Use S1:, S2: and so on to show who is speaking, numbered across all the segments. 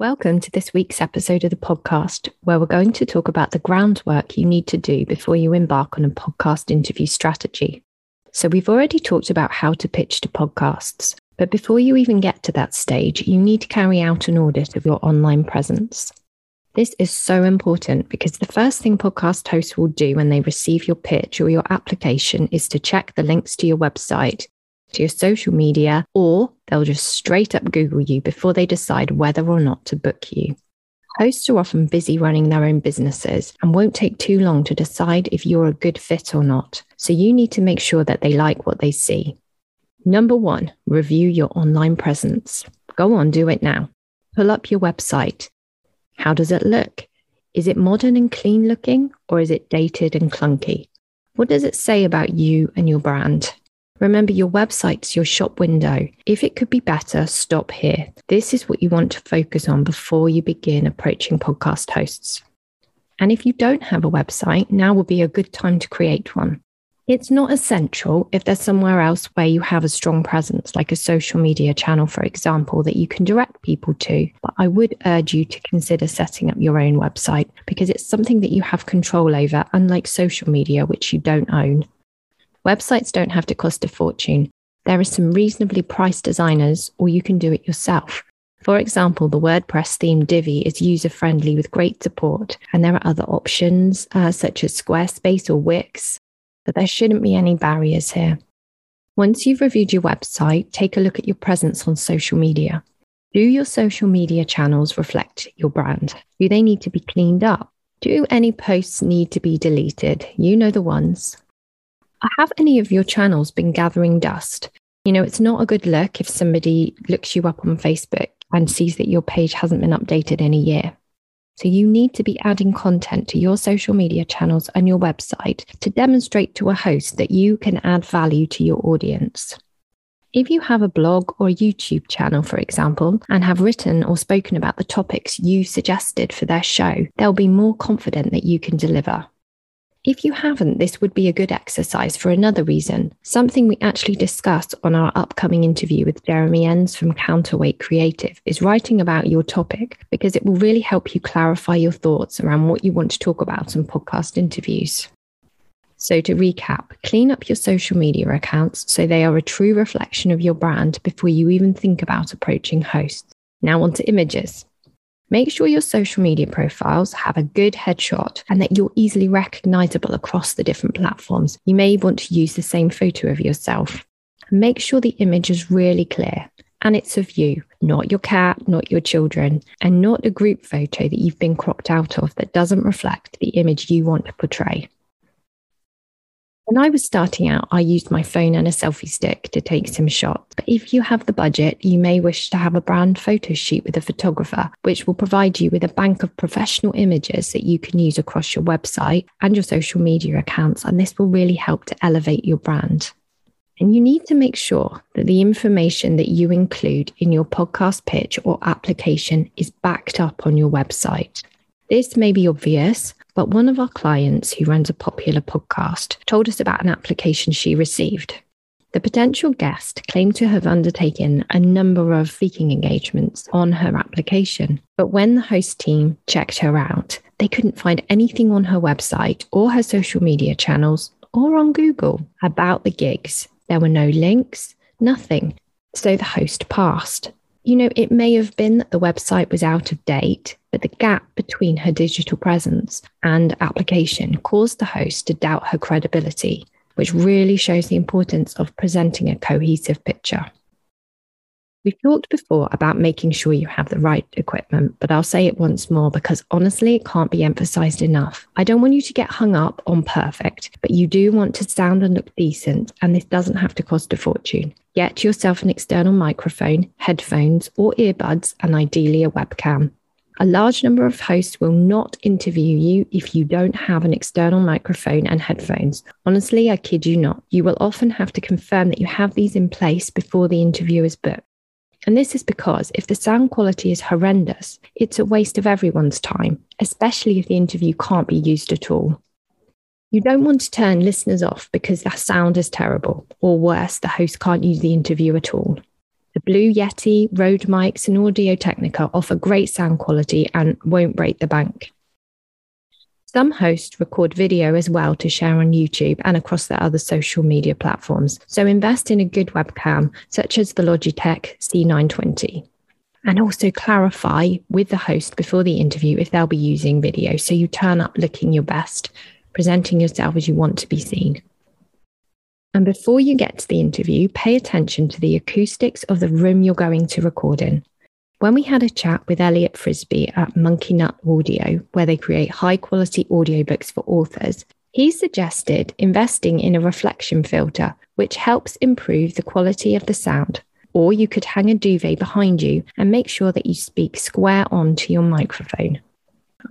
S1: Welcome to this week's episode of the podcast, where we're going to talk about the groundwork you need to do before you embark on a podcast interview strategy. So, we've already talked about how to pitch to podcasts, but before you even get to that stage, you need to carry out an audit of your online presence. This is so important because the first thing podcast hosts will do when they receive your pitch or your application is to check the links to your website to your social media, or they'll just straight up Google you before they decide whether or not to book you. Hosts are often busy running their own businesses and won't take too long to decide if you're a good fit or not. So you need to make sure that they like what they see. Number one, review your online presence. Go on, do it now. Pull up your website. How does it look? Is it modern and clean looking or is it dated and clunky? What does it say about you and your brand? Remember, your website's your shop window. If it could be better, stop here. This is what you want to focus on before you begin approaching podcast hosts. And if you don't have a website, now will be a good time to create one. It's not essential if there's somewhere else where you have a strong presence, like a social media channel, for example, that you can direct people to. But I would urge you to consider setting up your own website because it's something that you have control over, unlike social media, which you don't own. Websites don't have to cost a fortune. There are some reasonably priced designers, or you can do it yourself. For example, the WordPress theme Divi is user friendly with great support, and there are other options uh, such as Squarespace or Wix, but there shouldn't be any barriers here. Once you've reviewed your website, take a look at your presence on social media. Do your social media channels reflect your brand? Do they need to be cleaned up? Do any posts need to be deleted? You know the ones. Have any of your channels been gathering dust? You know, it's not a good look if somebody looks you up on Facebook and sees that your page hasn't been updated in a year. So you need to be adding content to your social media channels and your website to demonstrate to a host that you can add value to your audience. If you have a blog or YouTube channel, for example, and have written or spoken about the topics you suggested for their show, they'll be more confident that you can deliver. If you haven't, this would be a good exercise for another reason, something we actually discuss on our upcoming interview with Jeremy Enns from Counterweight Creative is writing about your topic because it will really help you clarify your thoughts around what you want to talk about in podcast interviews. So, to recap, clean up your social media accounts so they are a true reflection of your brand before you even think about approaching hosts. Now, on to images. Make sure your social media profiles have a good headshot and that you're easily recognizable across the different platforms. You may want to use the same photo of yourself. Make sure the image is really clear and it's of you, not your cat, not your children, and not a group photo that you've been cropped out of that doesn't reflect the image you want to portray. When I was starting out, I used my phone and a selfie stick to take some shots. But if you have the budget, you may wish to have a brand photo shoot with a photographer, which will provide you with a bank of professional images that you can use across your website and your social media accounts. And this will really help to elevate your brand. And you need to make sure that the information that you include in your podcast pitch or application is backed up on your website. This may be obvious, but one of our clients who runs a popular podcast told us about an application she received. The potential guest claimed to have undertaken a number of speaking engagements on her application. But when the host team checked her out, they couldn't find anything on her website or her social media channels or on Google about the gigs. There were no links, nothing. So the host passed. You know, it may have been that the website was out of date, but the gap between her digital presence and application caused the host to doubt her credibility, which really shows the importance of presenting a cohesive picture. We've talked before about making sure you have the right equipment, but I'll say it once more because honestly, it can't be emphasized enough. I don't want you to get hung up on perfect, but you do want to sound and look decent, and this doesn't have to cost a fortune. Get yourself an external microphone, headphones, or earbuds, and ideally a webcam. A large number of hosts will not interview you if you don't have an external microphone and headphones. Honestly, I kid you not. You will often have to confirm that you have these in place before the interview is booked. And this is because if the sound quality is horrendous, it's a waste of everyone's time, especially if the interview can't be used at all. You don't want to turn listeners off because the sound is terrible, or worse, the host can't use the interview at all. The Blue Yeti, Rode mics, and Audio Technica offer great sound quality and won't break the bank. Some hosts record video as well to share on YouTube and across their other social media platforms, so invest in a good webcam such as the Logitech C920. And also clarify with the host before the interview if they'll be using video so you turn up looking your best, presenting yourself as you want to be seen. And before you get to the interview, pay attention to the acoustics of the room you're going to record in. When we had a chat with Elliot Frisby at Monkeynut Audio, where they create high quality audiobooks for authors, he suggested investing in a reflection filter, which helps improve the quality of the sound. Or you could hang a duvet behind you and make sure that you speak square on to your microphone.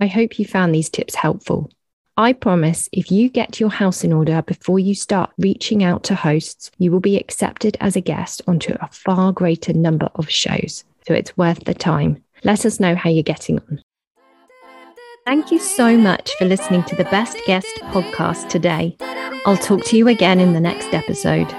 S1: I hope you found these tips helpful. I promise if you get your house in order before you start reaching out to hosts, you will be accepted as a guest onto a far greater number of shows. So it's worth the time. Let us know how you're getting on. Thank you so much for listening to the Best Guest podcast today. I'll talk to you again in the next episode.